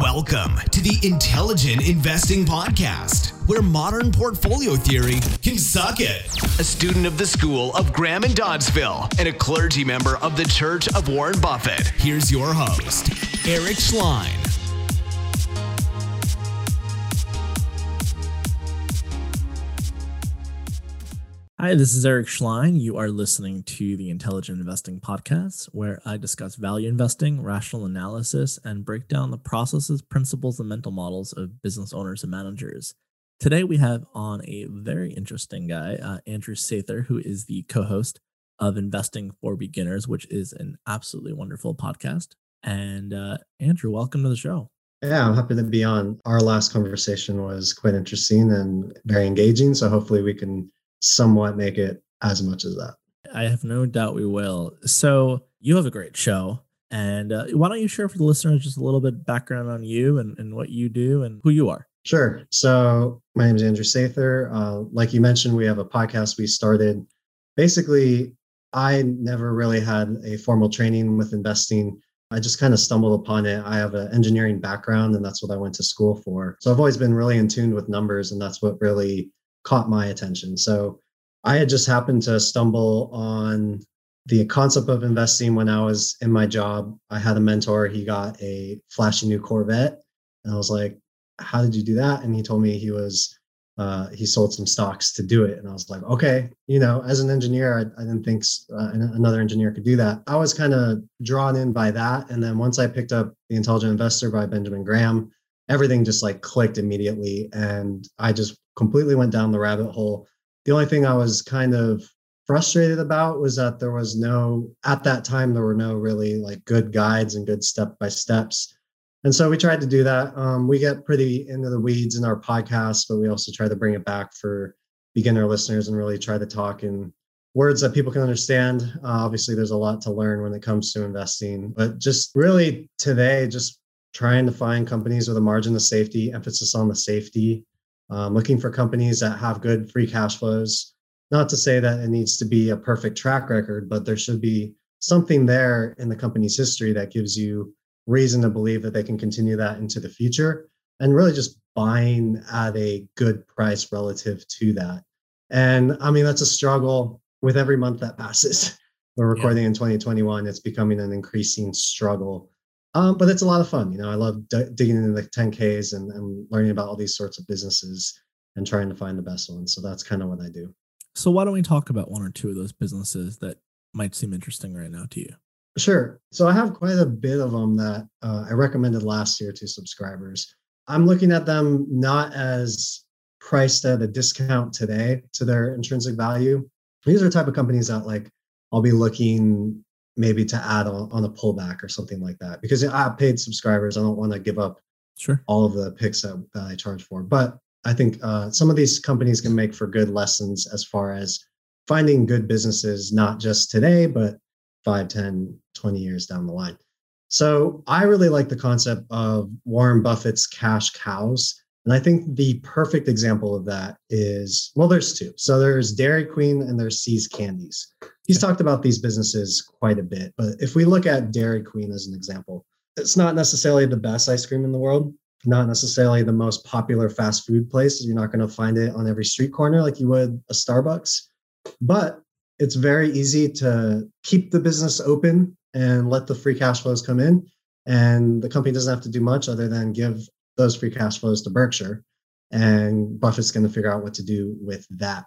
Welcome to the Intelligent Investing Podcast, where modern portfolio theory can suck it. A student of the school of Graham and Doddsville and a clergy member of the Church of Warren Buffett. Here's your host, Eric Schleien. Hi, this is Eric Schleien. You are listening to the Intelligent Investing Podcast, where I discuss value investing, rational analysis, and break down the processes, principles, and mental models of business owners and managers. Today, we have on a very interesting guy, uh, Andrew Sather, who is the co host of Investing for Beginners, which is an absolutely wonderful podcast. And uh, Andrew, welcome to the show. Yeah, I'm happy to be on. Our last conversation was quite interesting and very engaging. So hopefully we can somewhat make it as much as that. I have no doubt we will. So you have a great show. And uh, why don't you share for the listeners just a little bit background on you and, and what you do and who you are? Sure. So my name is Andrew Sather. Uh, like you mentioned, we have a podcast we started. Basically, I never really had a formal training with investing. I just kind of stumbled upon it. I have an engineering background, and that's what I went to school for. So I've always been really in tune with numbers, and that's what really caught my attention. So I had just happened to stumble on the concept of investing when I was in my job. I had a mentor, he got a flashy new Corvette. And I was like, How did you do that? And he told me he was, uh, he sold some stocks to do it. And I was like, Okay, you know, as an engineer, I, I didn't think uh, another engineer could do that. I was kind of drawn in by that. And then once I picked up The Intelligent Investor by Benjamin Graham, everything just like clicked immediately. And I just completely went down the rabbit hole. The only thing I was kind of frustrated about was that there was no, at that time, there were no really like good guides and good step by steps. And so we tried to do that. Um, we get pretty into the weeds in our podcast, but we also try to bring it back for beginner listeners and really try to talk in words that people can understand. Uh, obviously, there's a lot to learn when it comes to investing, but just really today, just trying to find companies with a margin of safety, emphasis on the safety, um, looking for companies that have good free cash flows. Not to say that it needs to be a perfect track record, but there should be something there in the company's history that gives you reason to believe that they can continue that into the future and really just buying at a good price relative to that. And I mean, that's a struggle with every month that passes. We're recording yeah. in 2021. It's becoming an increasing struggle um, but it's a lot of fun. You know, I love d- digging into the 10Ks and, and learning about all these sorts of businesses and trying to find the best ones. So that's kind of what I do. So why don't we talk about one or two of those businesses that might seem interesting right now to you? Sure. So I have quite a bit of them that uh, I recommended last year to subscribers. I'm looking at them not as priced at a discount today to their intrinsic value. These are the type of companies that like I'll be looking maybe to add on, on a pullback or something like that because I paid subscribers. I don't want to give up sure all of the picks that, that I charge for. But I think uh, some of these companies can make for good lessons as far as finding good businesses, not just today, but 5, 10, 20 years down the line. So I really like the concept of Warren Buffett's cash cows. And I think the perfect example of that is well, there's two. So there's Dairy Queen and there's See's Candies. He's talked about these businesses quite a bit, but if we look at Dairy Queen as an example, it's not necessarily the best ice cream in the world, not necessarily the most popular fast food place. You're not going to find it on every street corner like you would a Starbucks, but it's very easy to keep the business open and let the free cash flows come in. And the company doesn't have to do much other than give those free cash flows to Berkshire. And Buffett's going to figure out what to do with that.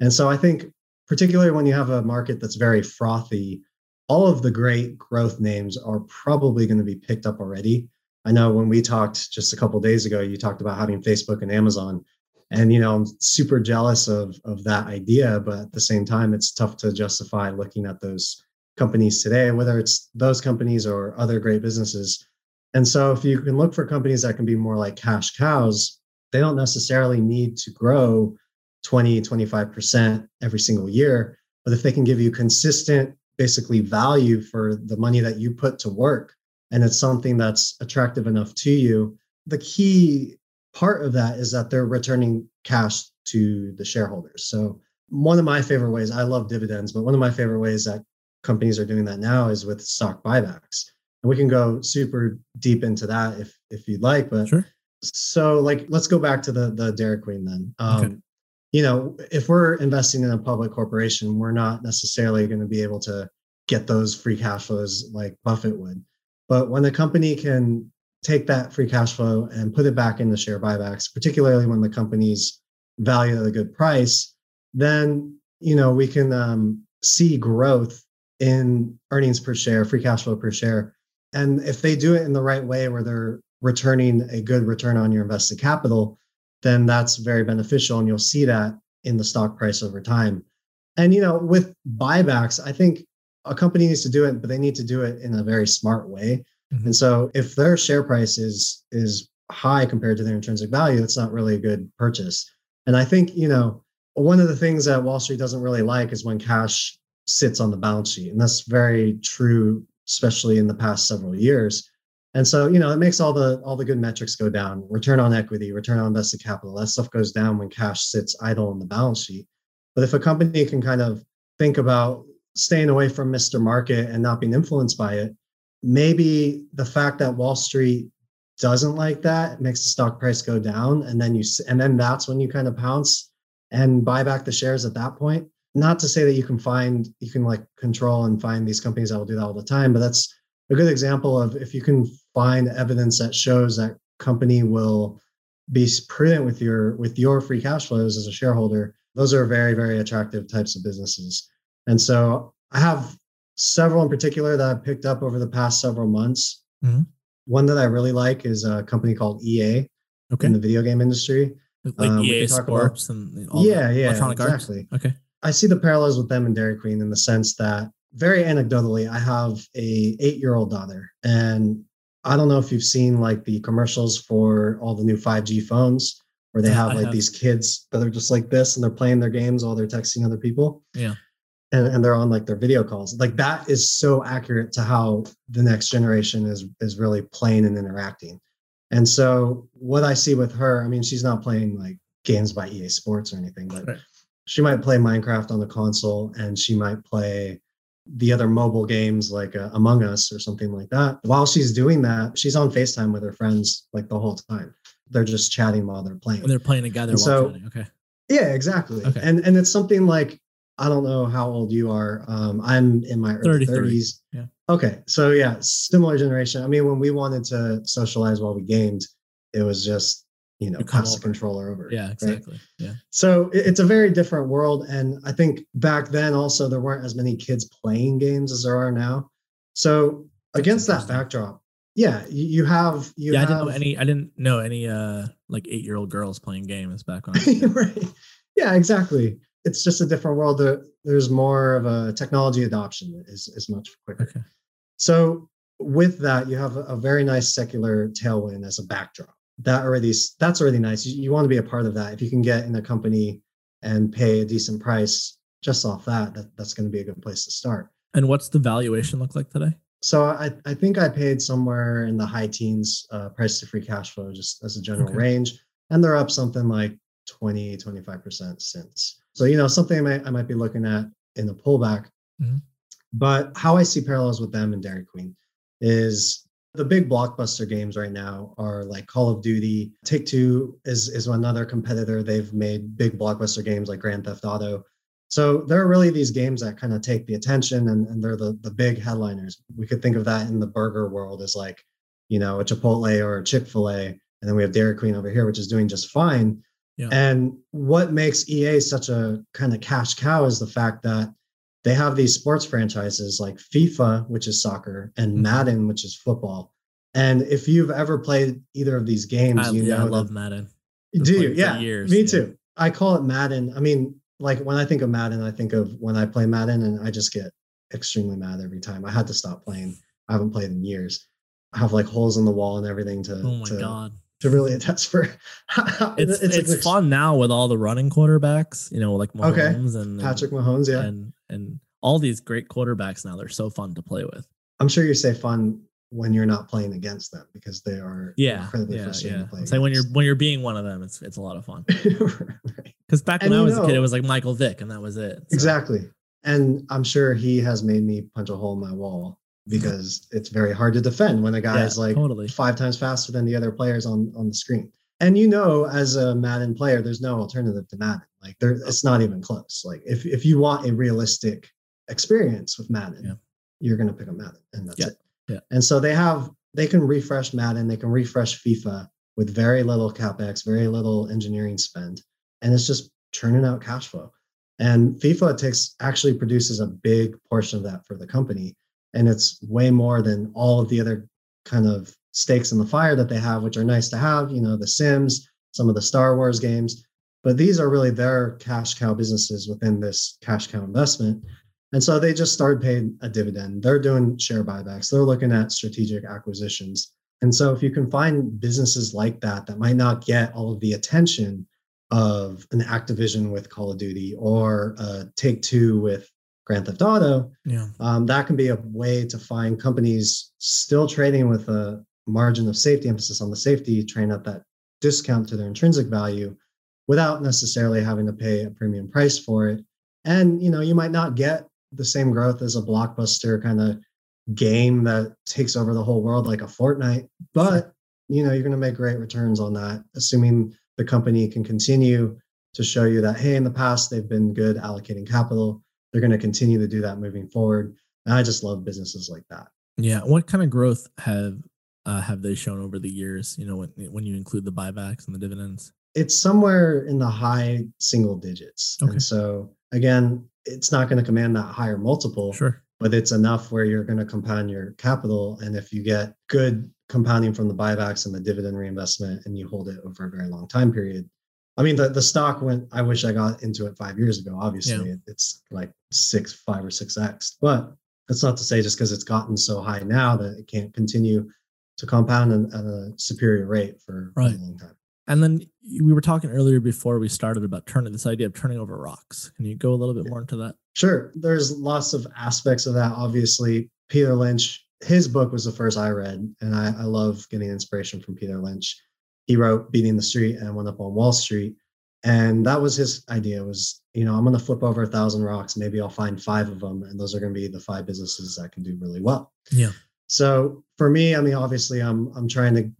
And so I think, particularly when you have a market that's very frothy, all of the great growth names are probably going to be picked up already. I know when we talked just a couple days ago, you talked about having Facebook and Amazon. And you know, I'm super jealous of of that idea, but at the same time, it's tough to justify looking at those companies today, whether it's those companies or other great businesses and so if you can look for companies that can be more like cash cows, they don't necessarily need to grow 20, 25% every single year. But if they can give you consistent, basically value for the money that you put to work, and it's something that's attractive enough to you, the key part of that is that they're returning cash to the shareholders. So one of my favorite ways, I love dividends, but one of my favorite ways that companies are doing that now is with stock buybacks and we can go super deep into that if if you'd like. But Sure. so like let's go back to the the Dairy Queen then. Um, Okay. You know, if we're investing in a public corporation, we're not necessarily going to be able to get those free cash flows like Buffett would. But when a company can take that free cash flow and put it back into share buybacks, particularly when the company's valued at a good price, then you know we can um, see growth in earnings per share, free cash flow per share. And if they do it in the right way where they're returning a good return on your invested capital, then that's very beneficial. And you'll see that in the stock price over time. And, you know, with buybacks, I think a company needs to do it, but they need to do it in a very smart way. Mhm. And so if their share price is, is high compared to their intrinsic value, it's not really a good purchase. And I think, you know, one of the things that Wall Street doesn't really like is when cash sits on the balance sheet. And that's very true, especially in the past several years. And so, you know, it makes all the all the good metrics go down. Return on equity, return on invested capital, that stuff goes down when cash sits idle on the balance sheet. But if a company can kind of think about staying away from Mr. Market and not being influenced by it, maybe the fact that Wall Street doesn't like that makes the stock price go down and then you and then that's when you kind of pounce and buy back the shares at that point not to say that you can find you can like control and find these companies that will do that all the time but that's a good example of if you can find evidence that shows that company will be prudent with your with your free cash flows as a shareholder those are very very attractive types of businesses and so i have several in particular that i've picked up over the past several months Mhm. one that i really like is a company called ea Okay. in the video game industry like um, EA could about- Sports and all Yeah, yeah, electronic exactly. arts. Okay. I see the parallels with them and Dairy Queen in the sense that very anecdotally, I have a eight year old daughter, and I don't know if you've seen like the commercials for all the new 5G phones where they have like have. these kids that are just like this and they're playing their games while they're texting other people. Yeah. And, and they're on like their video calls. Like that is so accurate to how the next generation is is really playing and interacting. And so what I see with her, I mean, she's not playing like games by EA Sports or anything, but Right. She might play Minecraft on the console and she might play the other mobile games like uh, Among Us or something like that. While she's doing that, she's on FaceTime with her friends like the whole time. They're just chatting while they're playing. When they're playing together while so- chatting. Okay. Yeah, exactly. Okay. And and it's something like I don't know how old you are. Um, I'm in my early 30s. Yeah. Okay. So yeah, similar generation. I mean, when we wanted to socialize while we gamed, it was just you know You come pass the over. controller over. Yeah, right? exactly. Yeah. So it- it's a very different world. And I think back then also there weren't as many kids playing games as there are now. So That's against that backdrop, yeah, you, you have you yeah, I have didn't know any I didn't know any uh like eight year old girls playing games back on right. Yeah, exactly. It's just a different world. There- There's more of a technology adoption is is much quicker. Okay. So with that, you have a, a very nice secular tailwind as a backdrop. That already that's already nice. You, you want to be a part of that. If you can get in a company and pay a decent price just off that, that that's going to be a good place to start. And what's the valuation look like today? So I, I think I paid somewhere in the high teens uh, price to free cash flow, just as a general Okay. range. And they're up something like 20, 25% since. So, you know, something I might, I might be looking at in the pullback. Mhm. But how I see parallels with them and Dairy Queen is the big blockbuster games right now are like Call of Duty. Take Two is, is another competitor. They've made big blockbuster games like Grand Theft Auto. So there are really these games that kind of take the attention and, and they're the, the big headliners. We could think of that in the burger world as like, you know, a Chipotle or a Chick-fil-A. And then we have Dairy Queen over here, which is doing just fine. Yeah. And what makes EA such a kind of cash cow is the fact that they have these sports franchises like FIFA, which is soccer, and Mhm. Madden, which is football. And if you've ever played either of these games, I, you yeah, know I love Madden. do you? Yeah, years, me yeah. too. I call it Madden. I mean, like when I think of Madden, I think of when I play Madden, and I just get extremely mad every time. I had to stop playing. I haven't played in years. I have like holes in the wall and everything to Oh my to, god. To really attest for. It's it's, ex- fun now with all the running quarterbacks, you know, like Mahomes Okay. and, Patrick Mahomes, yeah. and and all these great quarterbacks now. They're so fun to play with. I'm sure you say fun when you're not playing against them because they are Yeah, incredibly yeah, frustrating yeah. to play. It's like when you're when you're being one of them, it's it's a lot of fun. Right. Because back when And I was a kid, it was like Michael Vick, and that was it. So- Exactly. And I'm sure he has made me punch a hole in my wall because it's very hard to defend when a guy Yeah, is like totally. five times faster than the other players on on the screen. And you know, as a Madden player, there's no alternative to Madden. Like there, it's not even close. Like if if you want a realistic experience with Madden, Yeah. you're gonna pick up Madden, and that's Yeah, it. yeah. And so they have they can refresh Madden, they can refresh FIFA with very little capex, very little engineering spend, and it's just churning out cash flow. And FIFA takes actually produces a big portion of that for the company, and it's way more than all of the other kind of stakes in the fire that they have, which are nice to have. You know, the Sims, some of the Star Wars games, but these are really their cash cow businesses within this cash cow investment. And so they just started paying a dividend. They're doing share buybacks. They're looking at strategic acquisitions. And so if you can find businesses like that that might not get all of the attention of an Activision with Call of Duty or Take Two with Grand Theft Auto, Yeah. um, that can be a way to find companies still trading with a margin of safety, emphasis on the safety, train up that discount to their intrinsic value without necessarily having to pay a premium price for it. And you know, you might not get the same growth as a blockbuster kind of game that takes over the whole world like a Fortnite, but you know, you're going to make great returns on that, assuming the company can continue to show you that hey, in the past they've been good allocating capital. They're going to continue to do that moving forward. And I just love businesses like that. Yeah. What kind of growth have uh, have they shown over the years? You know, when when you include the buybacks and the dividends. It's somewhere in the high single digits. Okay. And so again, it's not going to command that higher multiple. Sure. but it's enough where you're going to compound your capital. And if you get good compounding from the buybacks and the dividend reinvestment and you hold it over a very long time period, I mean, the, the stock went, I wish I got into it five years ago. Obviously, it, it's like six, five or six X. But that's not to say just because it's gotten so high now that it can't continue to compound an- at a superior rate for Right. a long time. And then we were talking earlier before we started about turning this idea of turning over rocks. Can you go a little bit more into that? Sure. There's lots of aspects of that. Obviously, Peter Lynch, his book was the first I read, and I, I love getting inspiration from Peter Lynch. He wrote Beating the Street and went up on Wall Street. And that was his idea was, you know, I'm going to flip over a thousand rocks. Maybe I'll find five of them. And those are going to be the five businesses that can do really well. Yeah. So for me, I mean, obviously I'm, I'm trying to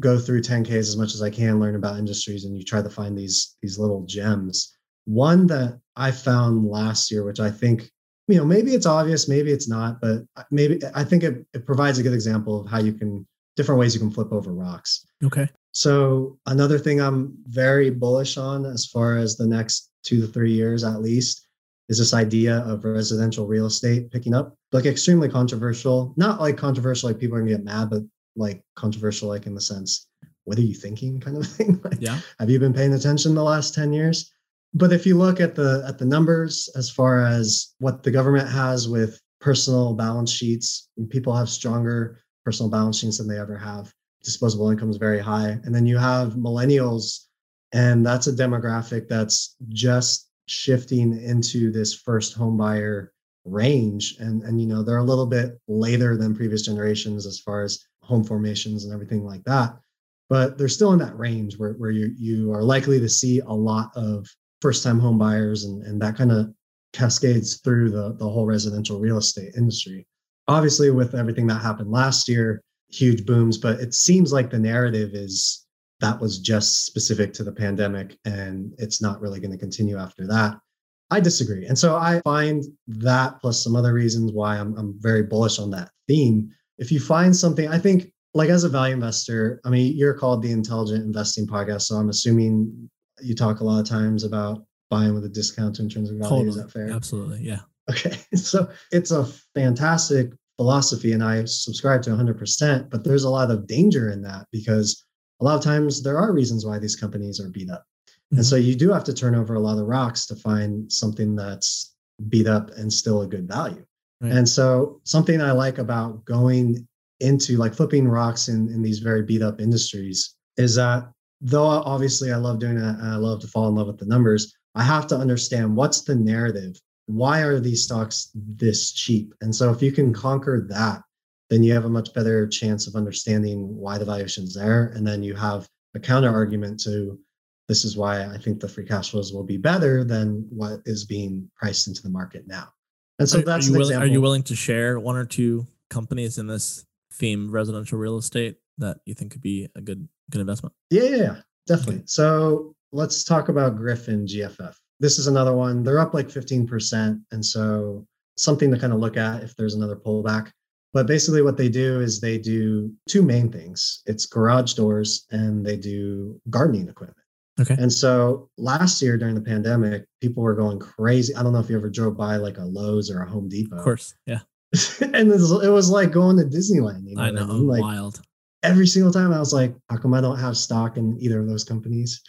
go through 10Ks as much as I can, learn about industries, and you try to find these, these little gems. One that I found last year, which I think, you know, maybe it's obvious, maybe it's not, but uh, maybe I think it, it provides a good example of how you can, different ways you can flip over rocks. Okay. So another thing I'm very bullish on as far as the next two to three years at least is this idea of residential real estate picking up. Like extremely controversial, not like controversial like people are gonna get mad, but like controversial like in the sense, what are you thinking kind of thing? like, Yeah. have you been paying attention the last 10 years? But if you look at the at the numbers as far as what the government has with personal balance sheets, people have stronger personal balance sheets than they ever have disposable income is very high. And then you have millennials, and that's a demographic that's just shifting into this first home buyer range. And, and you know, they're a little bit later than previous generations as far as home formations and everything like that. But they're still in that range where, where you you are likely to see a lot of first-time home buyers and, and that kind of cascades through the, the whole residential real estate industry. Obviously, with everything that happened last year, huge booms, but it seems like the narrative is that was just specific to the pandemic and it's not really going to continue after that. I disagree. And so I find that plus some other reasons why I'm, I'm very bullish on that theme. If you find something, I think, like as a value investor, I mean, you're called the Intelligent Investing Podcast. So I'm assuming you talk a lot of times about buying with a discount in terms of value. Is that fair? Absolutely. Yeah. Okay. So it's a fantastic philosophy and I subscribe to 100%, but there's a lot of danger in that because a lot of times there are reasons why these companies are beat up. And Mhm. so you do have to turn over a lot of rocks to find something that's beat up and still a good value. Right. And so something I like about going into like flipping rocks in, in these very beat up industries is that though obviously I love doing it and I love to fall in love with the numbers, I have to understand what's the narrative. Why are these stocks this cheap? And so if you can conquer that, then you have a much better chance of understanding why the valuation's there. And then you have a counter argument to this is why I think the free cash flows will be better than what is being priced into the market now. And so are, that's are you an willing, example. are you willing to share one or two companies in this theme residential real estate that you think could be a good good investment? Yeah, yeah, yeah definitely. Okay. So let's talk about Griffon GFF. This is another one. They're up like 15%. And so something to kind of look at if there's another pullback. But basically, what they do is they do two main things it's garage doors and they do gardening equipment. Okay. And so last year during the pandemic, people were going crazy. I don't know if you ever drove by like a Lowe's or a Home Depot. Of course. Yeah. and it was, like going to Disneyland. You know I know. I mean? like, wild. Every single time I was like, how come I don't have stock in either of those companies?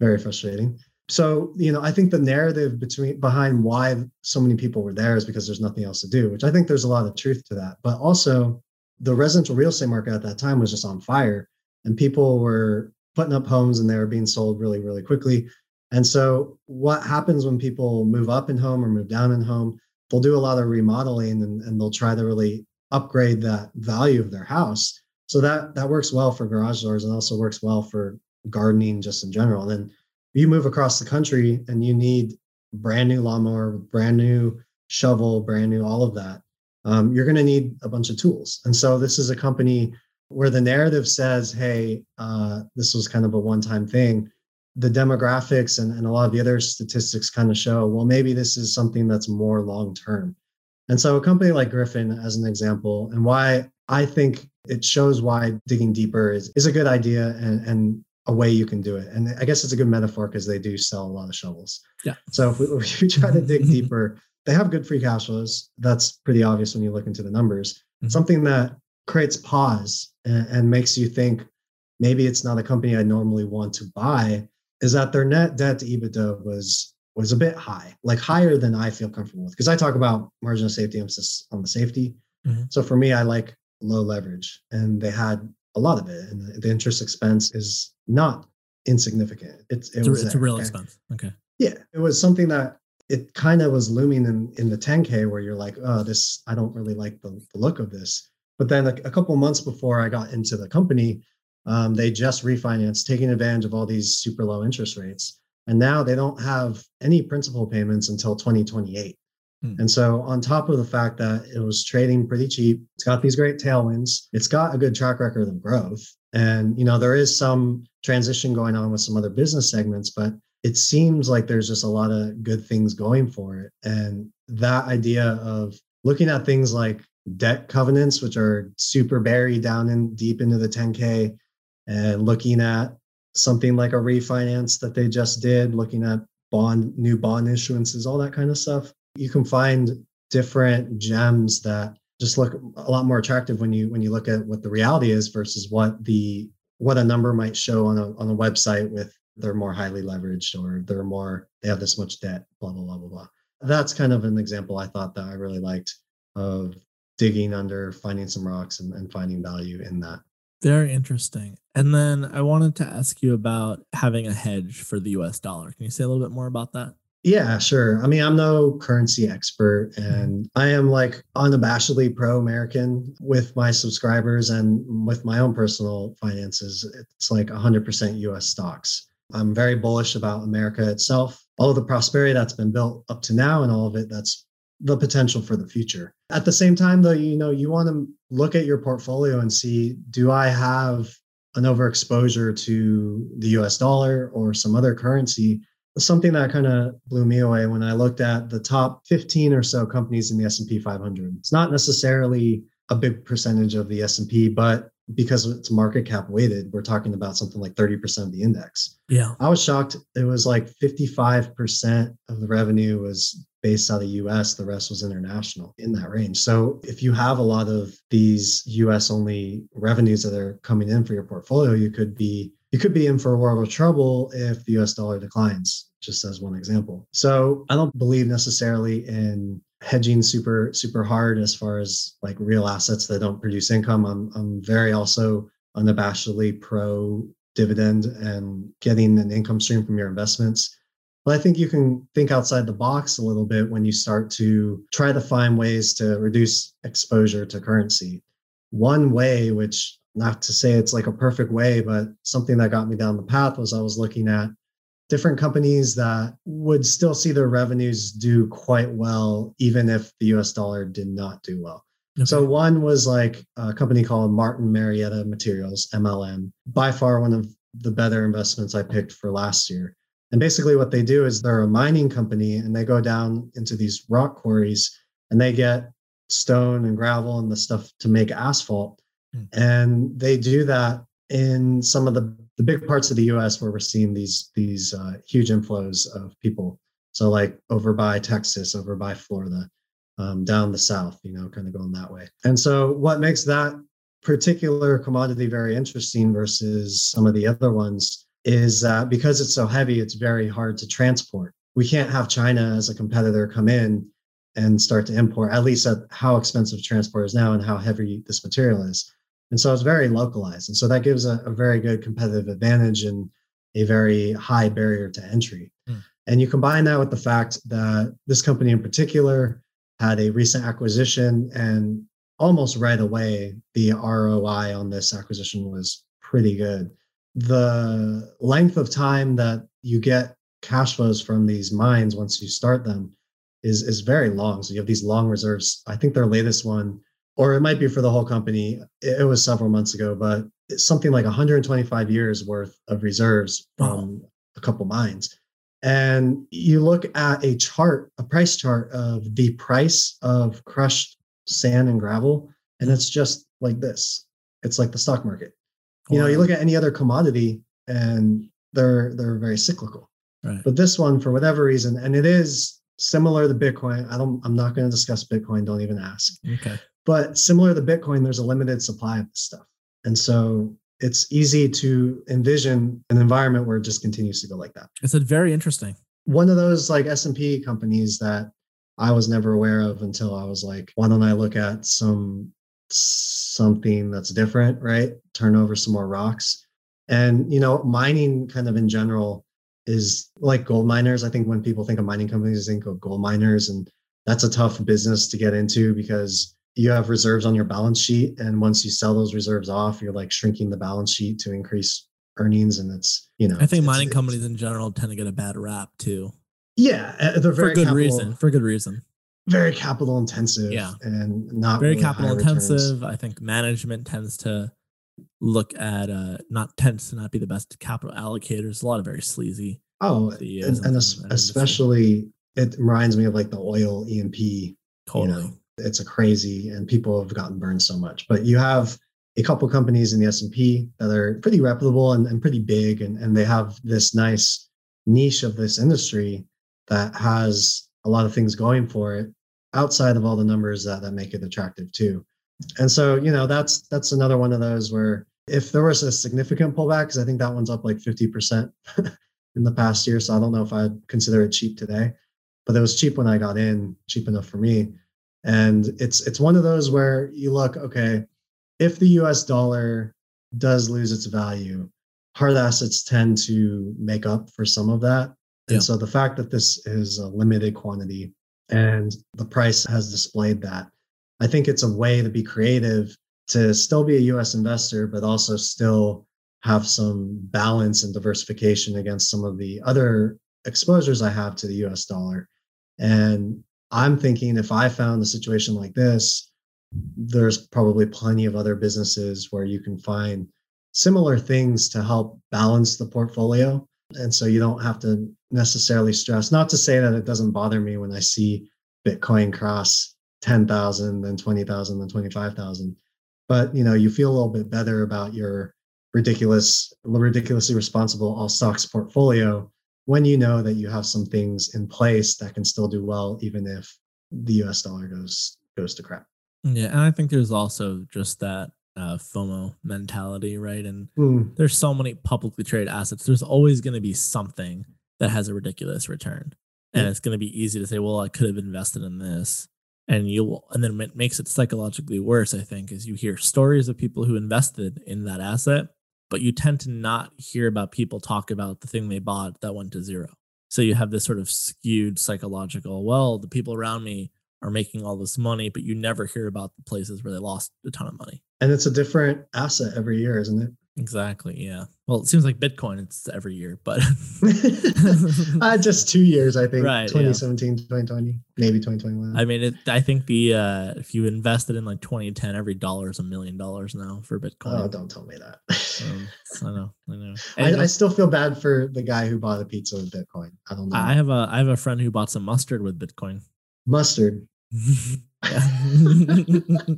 Very frustrating so you know i think the narrative between behind why so many people were there is because there's nothing else to do which i think there's a lot of truth to that. But also the residential real estate market at that time was just on fire and people were putting up homes and they were being sold really really quickly. And so what happens when people move up in home or move down in home? They'll do a lot of remodeling and, and they'll try to really upgrade that value of their house. So that that works well for garage doors and also works well for gardening just in general. And then you move across the country and you need brand new lawnmower, brand new shovel, brand new all of that, um, you're going to need a bunch of tools. And so this is a company where the narrative says, hey, uh, this was kind of a one time thing. The demographics and, and a lot of the other statistics kind of show, well, maybe this is something that's more long term. And so a company like Griffon, as an example, and why I think it shows why digging deeper is, is a good idea and, and a way you can do it. And I guess it's a good metaphor because they do sell a lot of shovels. Yeah. So if we, if we try to dig deeper, they have good free cash flows. That's pretty obvious when you look into the numbers. Mm-hmm. Something that creates pause and, and makes you think maybe it's not a company I normally want to buy is that their net debt to EBITDA was was a bit high, like higher than I feel comfortable with. Because I talk about margin of safety emphasis on the safety. Mm-hmm. So for me, I like low leverage, and they had a lot of it, and the, interest expense is not insignificant. It's it it's, a, it's a real okay. expense. Okay. Yeah, it was something that it kind of was looming in in the 10k where you're like, oh, this I don't really like the, the look of this. But then a, a couple months before I got into the company, um, they just refinanced, taking advantage of all these super low interest rates, and now they don't have any principal payments until 2028. Hmm. And so, on top of the fact that it was trading pretty cheap, it's got these great tailwinds, it's got a good track record of growth. And, you know, there is some transition going on with some other business segments, but it seems like there's just a lot of good things going for it. And that idea of looking at things like debt covenants, which are super buried down in deep into the 10K, and looking at something like a refinance that they just did, looking at bond, new bond issuances, all that kind of stuff you can find different gems that just look a lot more attractive when you when you look at what the reality is versus what the what a number might show on a on a website with they're more highly leveraged or they're more they have this much debt blah blah blah blah blah. That's kind of an example i thought that i really liked of digging under finding some rocks and, and finding value in that. Very interesting. And then i wanted to ask you about having a hedge for the us dollar. Can you say a little bit more about that yeah, sure. I mean, I'm no currency expert and I am like unabashedly pro American with my subscribers and with my own personal finances. It's like 100% US stocks. I'm very bullish about America itself, all of the prosperity that's been built up to now and all of it that's the potential for the future. At the same time, though, you know, you want to look at your portfolio and see do I have an overexposure to the US dollar or some other currency something that kind of blew me away when I looked at the top 15 or so companies in the S&P 500. It's not necessarily a big percentage of the S&P, but because it's market cap weighted, we're talking about something like 30% of the index. Yeah. I was shocked. It was like 55% of the revenue was based out of the US, the rest was international in that range. So if you have a lot of these US only revenues that are coming in for your portfolio, you could be you could be in for a world of trouble if the US dollar declines, just as one example. So I don't believe necessarily in hedging super, super hard as far as like real assets that don't produce income. I'm, I'm very also unabashedly pro dividend and getting an income stream from your investments. But I think you can think outside the box a little bit when you start to try to find ways to reduce exposure to currency. One way, which not to say it's like a perfect way, but something that got me down the path was I was looking at different companies that would still see their revenues do quite well, even if the US dollar did not do well. Okay. So one was like a company called Martin Marietta Materials, MLM. By far one of the better investments I picked for last year. And basically what they do is they're a mining company and they go down into these rock quarries and they get stone and gravel and the stuff to make asphalt. Mm. And they do that in some of the, the big parts of the US where we're seeing these these uh, huge inflows of people. So like over by Texas, over by Florida, um, down the south, you know, kind of going that way. And so what makes that particular commodity very interesting versus some of the other ones is because it's so heavy, it's very hard to transport. We can't have China as a competitor come in and start to import, at least at how expensive transport is now and how heavy this material is. And so it's very localized. And so that gives a, a very good competitive advantage and a very high barrier to entry. Mm. And you combine that with the fact that this company in particular had a recent acquisition and almost right away the ROI on this acquisition was pretty good. The length of time that you get cash flows from these mines once you start them is is very long. So you have these long reserves. I think their latest one, or it might be for the whole company. It, it was several months ago, but it's something like 125 years worth of reserves from oh. a couple mines. And you look at a chart, a price chart of the price of crushed sand and gravel, and it's just like this. It's like the stock market. You know, you look at any other commodity and they're they're very cyclical. Right. But this one, for whatever reason, and it is similar to Bitcoin. I don't. I'm not going to discuss Bitcoin. Don't even ask. Okay. But similar to Bitcoin, there's a limited supply of this stuff, and so it's easy to envision an environment where it just continues to go like that. It's a very interesting. One of those like S and P companies that I was never aware of until I was like, why don't I look at some something that's different, right? Turn over some more rocks. And you know, mining kind of in general is like gold miners. I think when people think of mining companies, they think of gold miners, and that's a tough business to get into because you have reserves on your balance sheet, and once you sell those reserves off, you're like shrinking the balance sheet to increase earnings, and it's you know. I think mining companies in general tend to get a bad rap too. Yeah, they're very for good capital, reason. For good reason. Very capital intensive. Yeah, and not very really capital intensive. I think management tends to look at uh not tends to not be the best capital allocators. A lot of very sleazy. Oh, and, and especially it reminds me of like the oil E&P. Totally. You know, it's a crazy, and people have gotten burned so much. But you have a couple companies in the S&P that are pretty reputable and, and pretty big, and, and they have this nice niche of this industry that has a lot of things going for it outside of all the numbers that, that make it attractive too. And so, you know, that's that's another one of those where if there was a significant pullback, because I think that one's up like 50% in the past year. So I don't know if I'd consider it cheap today, but it was cheap when I got in, cheap enough for me. And it's it's one of those where you look, okay, if the US dollar does lose its value, hard assets tend to make up for some of that. And yeah. so the fact that this is a limited quantity and the price has displayed that, I think it's a way to be creative to still be a US investor, but also still have some balance and diversification against some of the other exposures I have to the US dollar. And I'm thinking if I found a situation like this, there's probably plenty of other businesses where you can find similar things to help balance the portfolio. And so you don't have to necessarily stress. Not to say that it doesn't bother me when I see Bitcoin cross 10,000, then 20,000, then 25,000. But you know, you feel a little bit better about your ridiculous, ridiculously responsible all stocks portfolio when you know that you have some things in place that can still do well, even if the US dollar goes goes to crap. Yeah, and I think there's also just that uh, FOMO mentality, right? And mm. there's so many publicly traded assets. There's always going to be something that has a ridiculous return, and it's going to be easy to say, "Well, I could have invested in this," and you will, and then it makes it psychologically worse. I think is you hear stories of people who invested in that asset, but you tend to not hear about people talk about the thing they bought that went to zero. So you have this sort of skewed psychological. Well, the people around me are making all this money, but you never hear about the places where they lost a ton of money. And it's a different asset every year, isn't it? Exactly. Yeah. Well, it seems like Bitcoin, it's every year, but uh, just two years, I think. Right, yeah. 2017, 2020, maybe 2021. I mean, it, I think the uh, if you invested in like 2010, every dollar is a million dollars now for Bitcoin. oh, don't tell me that. Um, I know. I know. I, I still feel bad for the guy who bought a pizza with Bitcoin. I don't know. I have a I have a friend who bought some mustard with Bitcoin. Mustard.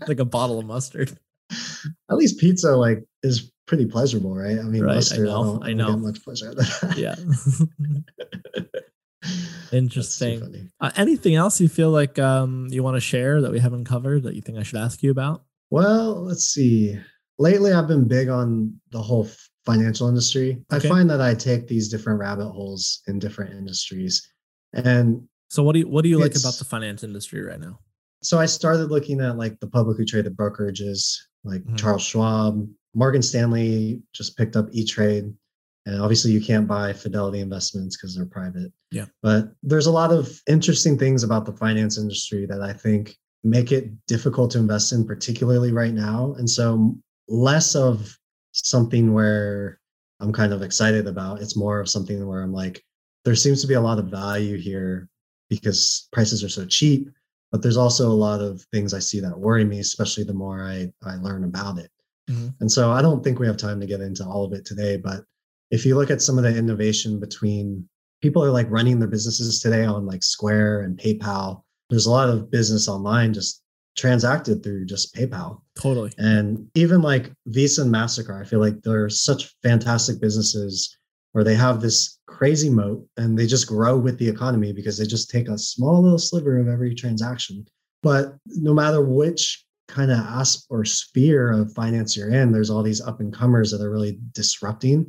Like a bottle of mustard. At least pizza like is pretty pleasurable, right? I mean, Right, I mustard. know, don't, I know. Much pleasure. Yeah. Interesting. Uh, anything else you feel like um, you want to share that we haven't covered that you think I should ask you about? Well, let's see. Lately, I've been big on the whole financial industry. Okay. I find that I take these different rabbit holes in different industries. And So what do you what do you like about the finance industry right now? so I started looking at like the publicly traded brokerages, like Mhm. Charles Schwab, Morgan Stanley just picked up E Trade. And obviously, you can't buy Fidelity investments because they're private. Yeah. But there's a lot of interesting things about the finance industry that I think make it difficult to invest in, particularly right now. And so, less of something where I'm kind of excited about, it's more of something where I'm like, there seems to be a lot of value here because prices are so cheap. But there's also a lot of things I see that worry me, especially the more I, I learn about it. Mhm. And so I don't think we have time to get into all of it today. But if you look at some of the innovation between people are like running their businesses today on like Square and PayPal, there's a lot of business online just transacted through just PayPal. Totally. And even like Visa and MasterCard, I feel like they're such fantastic businesses where they have this crazy moat and they just grow with the economy because they just take a small little sliver of every transaction. But no matter which kind of asp or sphere of finance you're in, there's all these up and comers that are really disrupting.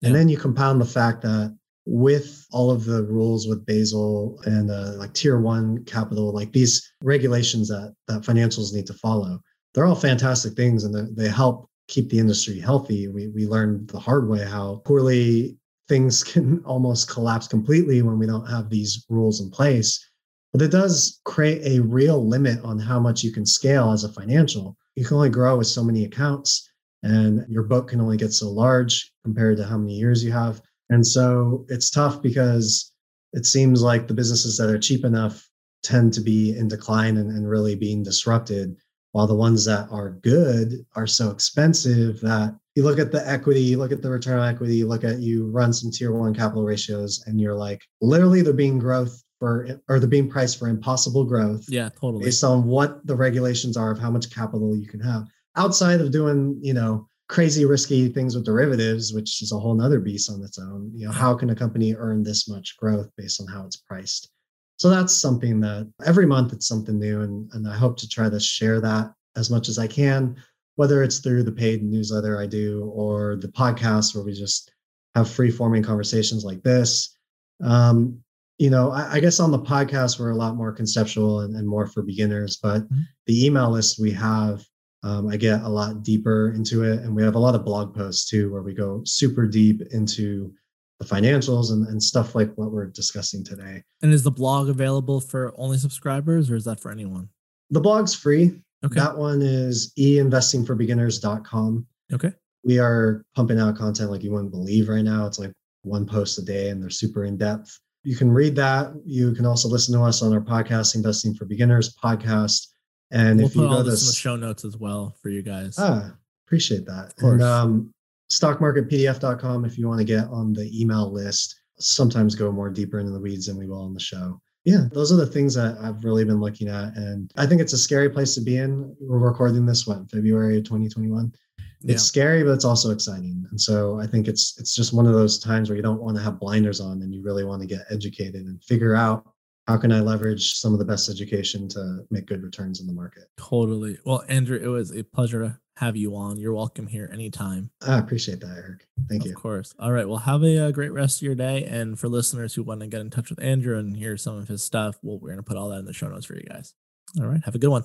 Yeah. And then you compound the fact that with all of the rules with Basel and uh, like tier one capital, like these regulations that that financials need to follow, they're all fantastic things and they help keep the industry healthy. We we learned the hard way how poorly things can almost collapse completely when we don't have these rules in place. But it does create a real limit on how much you can scale as a financial. You can only grow with so many accounts, and your book can only get so large compared to how many years you have. And so it's tough because it seems like the businesses that are cheap enough tend to be in decline and, and really being disrupted, while the ones that are good are so expensive that you look at the equity, you look at the return on equity, you look at you run some tier one capital ratios, and you're like, literally, they're being growth for or they're being priced for impossible growth Yeah, totally. based on what the regulations are of how much capital you can have outside of doing you know crazy risky things with derivatives which is a whole nother beast on its own you know how can a company earn this much growth based on how it's priced so that's something that every month it's something new and, and i hope to try to share that as much as i can whether it's through the paid newsletter i do or the podcast where we just have free forming conversations like this um, you know, I, I guess on the podcast we're a lot more conceptual and, and more for beginners, but Mhm. the email list we have, um, I get a lot deeper into it, and we have a lot of blog posts too, where we go super deep into the financials and, and stuff like what we're discussing today. and is the blog available for only subscribers or is that for anyone? The blog's free. Okay. That one is einvestingforbeginners.com. Okay. We are pumping out content like you wouldn't believe right now. It's like one post a day and they're super in depth. You can read that. You can also listen to us on our podcast, Investing for Beginners podcast. And we'll if you put go all to this in the show notes as well for you guys. ah, appreciate that. course. And um, stockmarketpdf.com if you want to get on the email list. Sometimes go more deeper into the weeds than we will on the show. Yeah, those are the things that I've really been looking at. And I think it's a scary place to be in. We're recording this one, February of 2021 yeah. it's scary but it's also exciting and so i think it's it's just one of those times where you don't want to have blinders on and you really want to get educated and figure out how can i leverage some of the best education to make good returns in the market Totally. Well, Andrew, it was a pleasure to have you on. You're welcome here anytime. i appreciate that eric thank of you Of course. All right. Well, have a, uh great rest of your day. And for listeners who want to get in touch with Andrew and hear some of his stuff, well, we're going to put all that in the show notes for you guys. All right. Have a good one.